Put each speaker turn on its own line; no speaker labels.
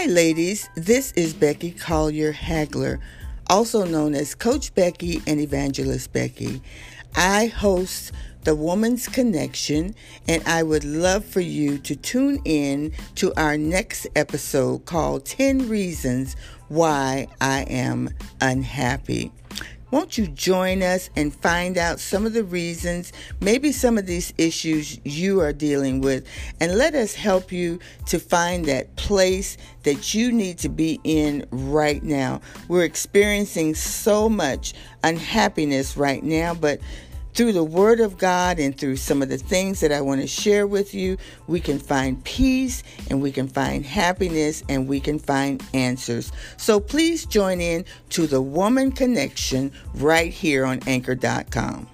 Hi, ladies. This is Becky Collier Hagler, also known as Coach Becky and Evangelist Becky. I host the Woman's Connection, and I would love for you to tune in to our next episode called 10 Reasons Why I Am Unhappy. Won't you join us and find out some of the reasons, maybe some of these issues you are dealing with, and let us help you to find that place that you need to be in right now. We're experiencing so much unhappiness right now, but through the Word of God and through some of the things that I want to share with you, we can find peace and we can find happiness and we can find answers. So please join in to the Woman Connection right here on Anchor.com.